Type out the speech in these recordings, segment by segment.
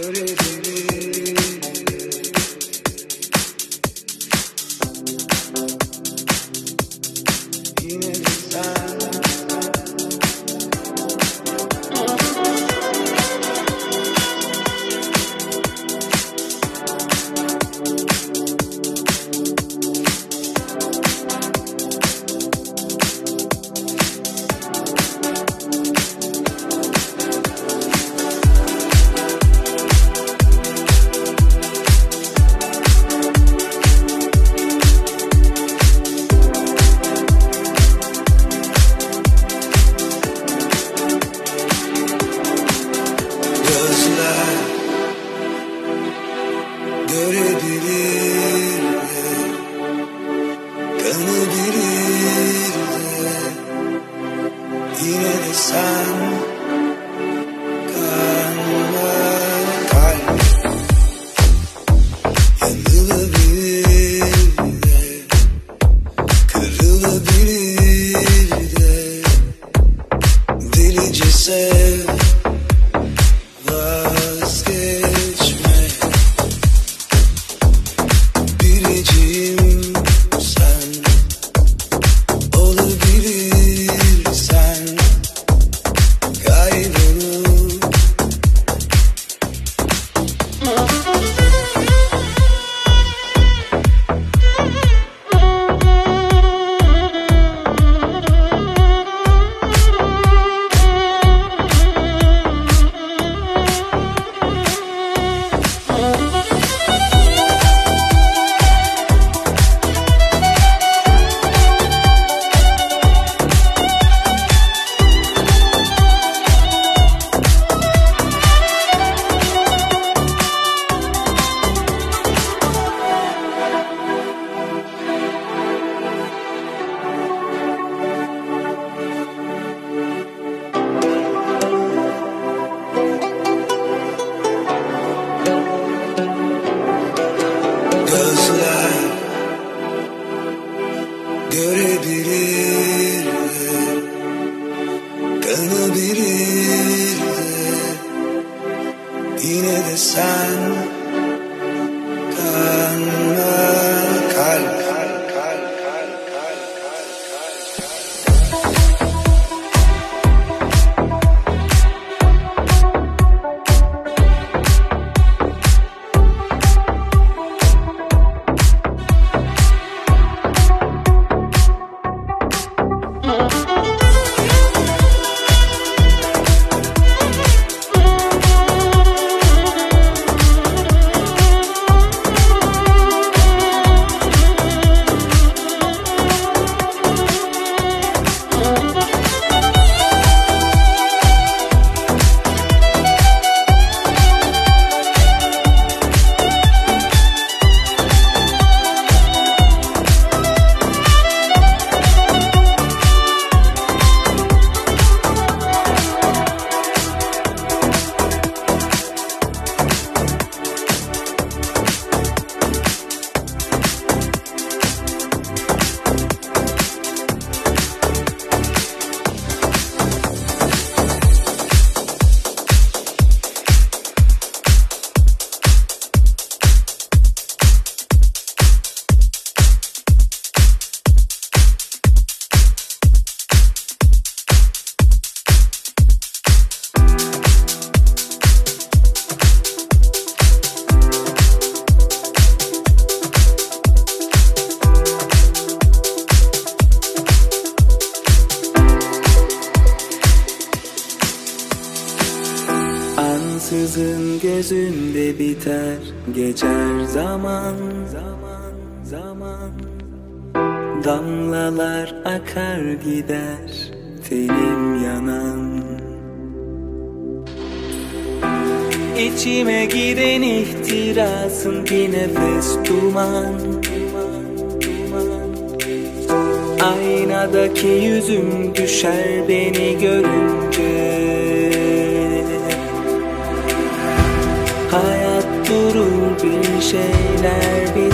Good Ansızın gözünde biter Geçer zaman zaman zaman. Damlalar akar gider Tenim yanan. İçime giren ihtirasın bir nefes duman. Aynadaki yüzüm düşer beni görünce. 谁来比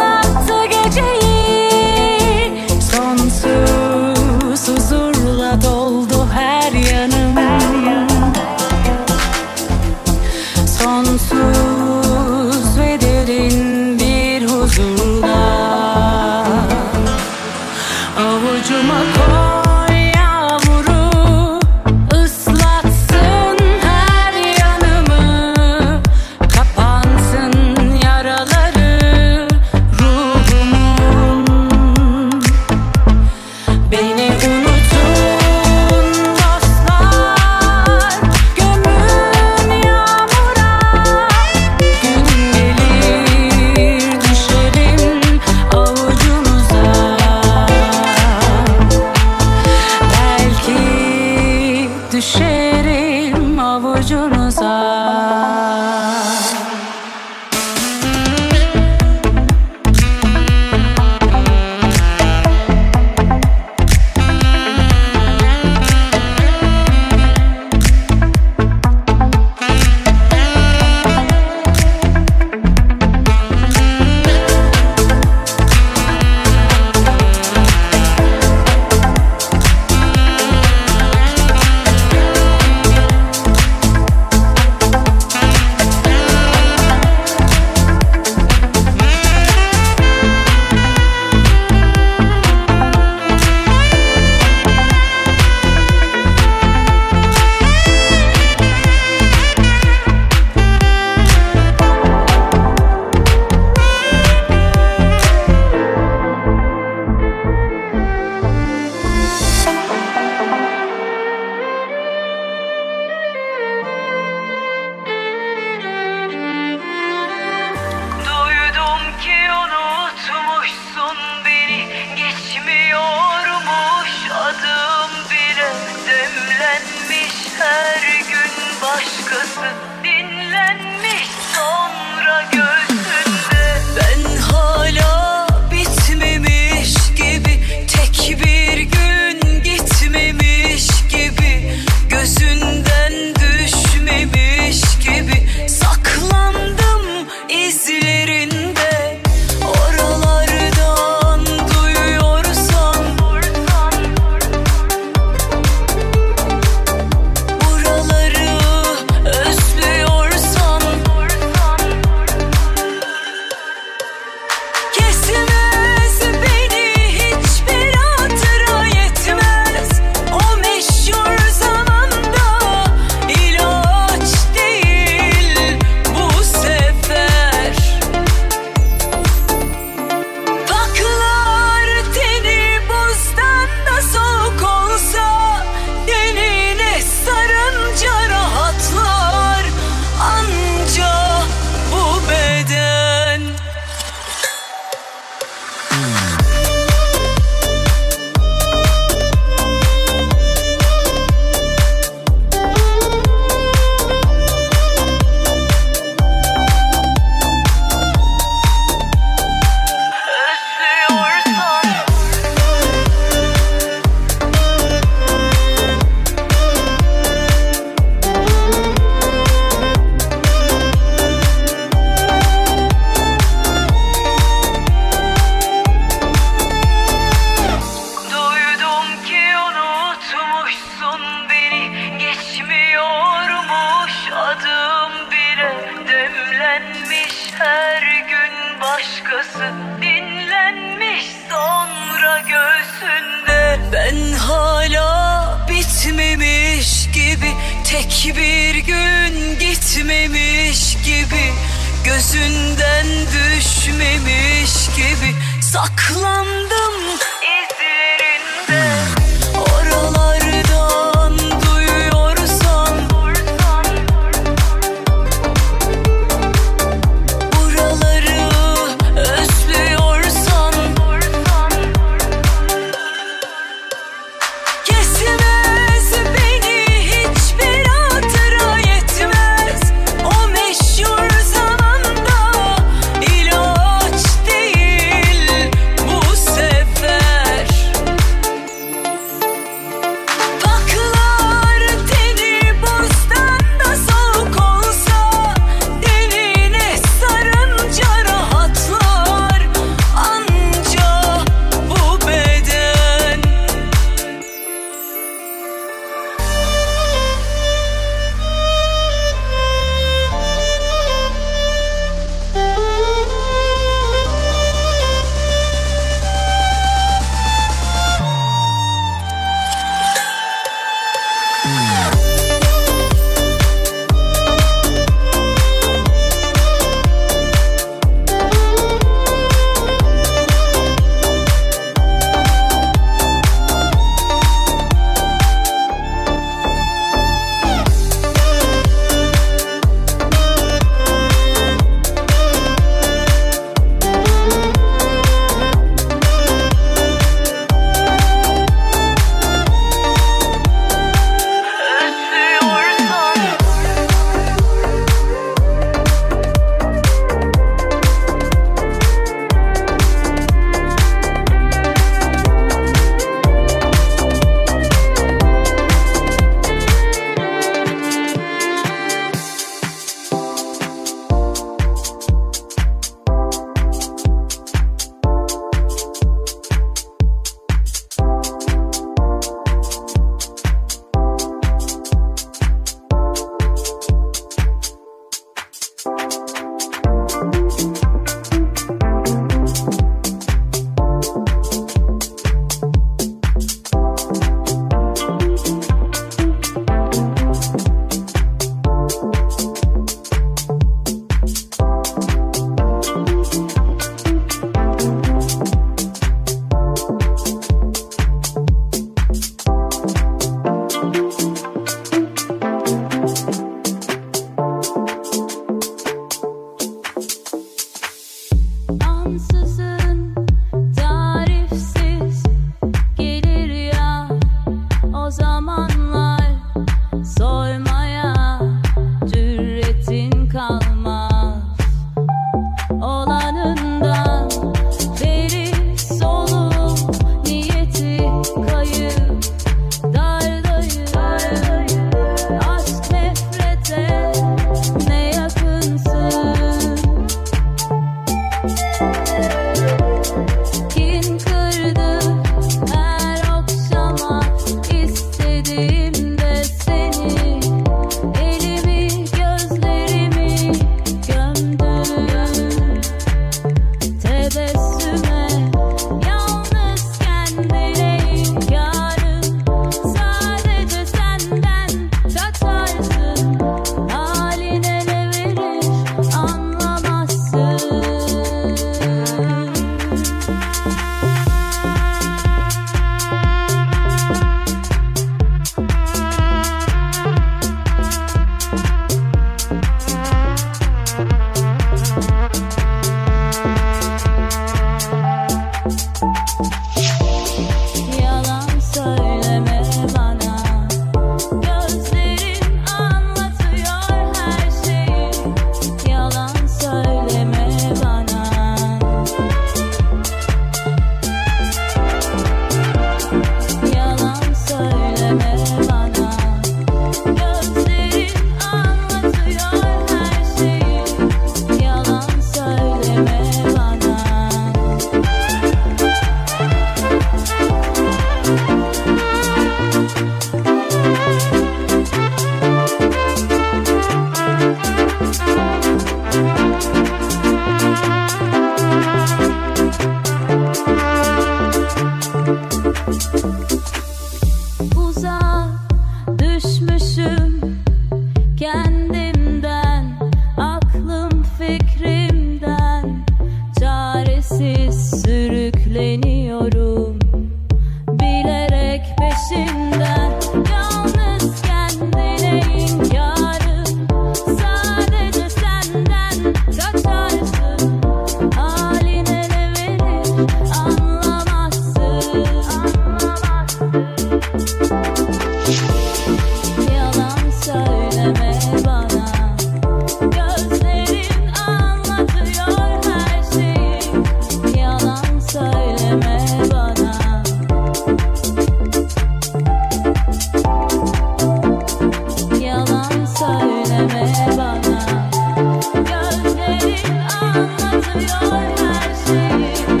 Your eyes singing,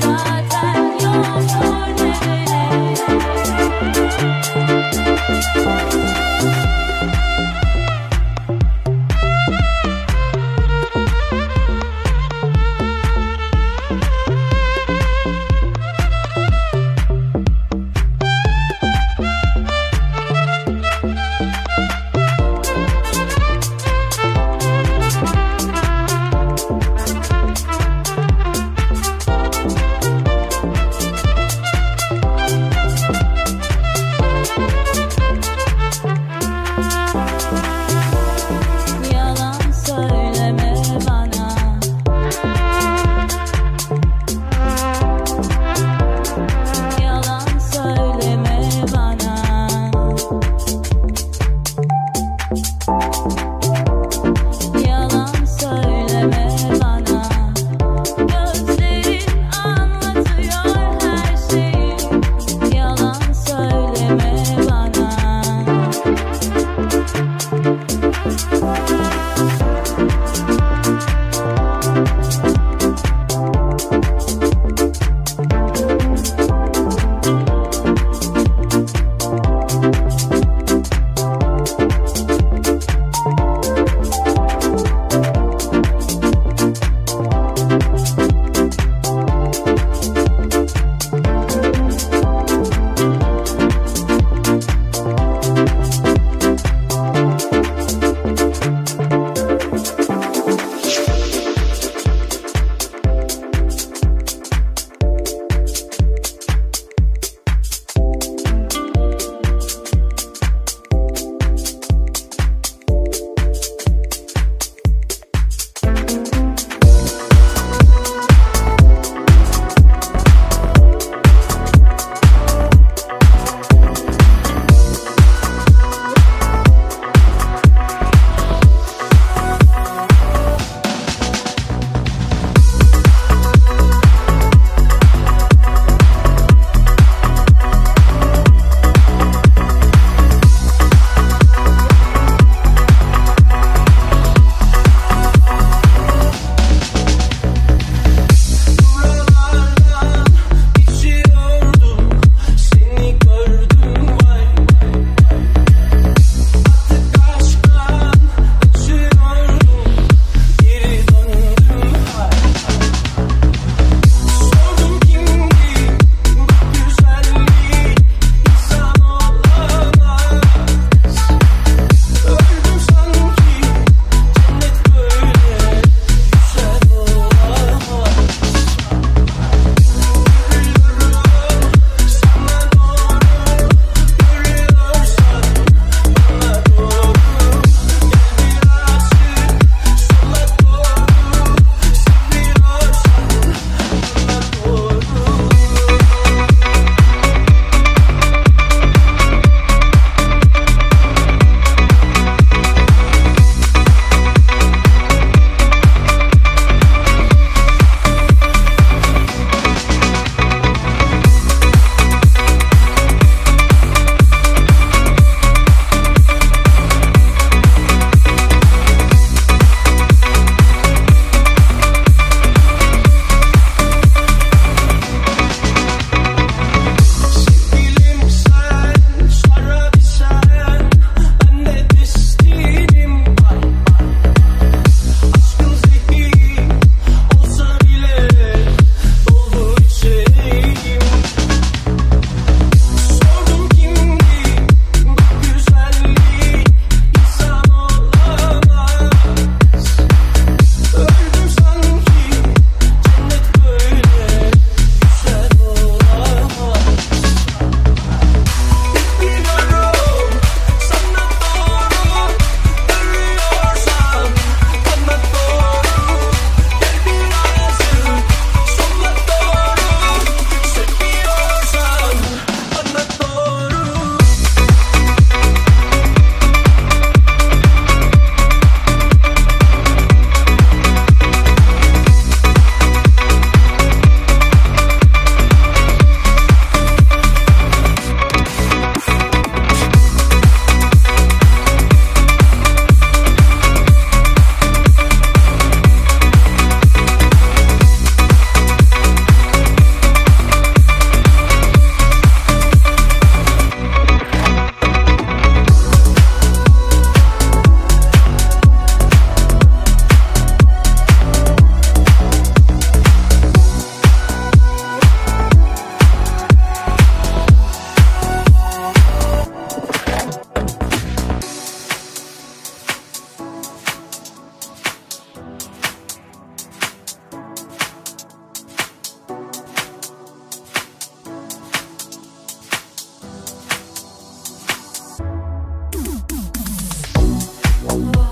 Father, your Whoa.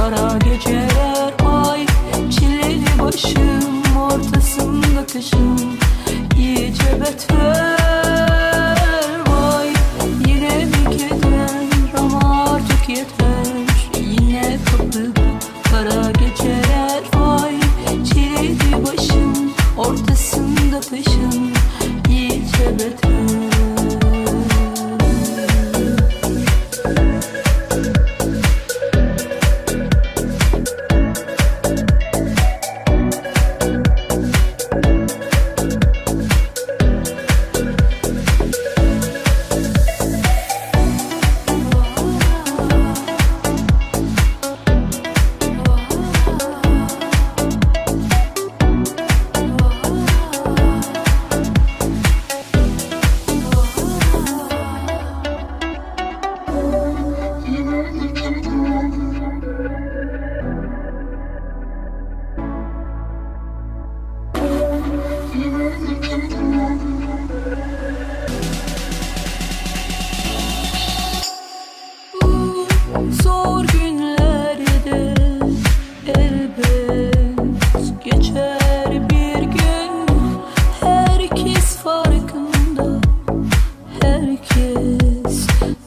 Kara geceler kiss.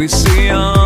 we see on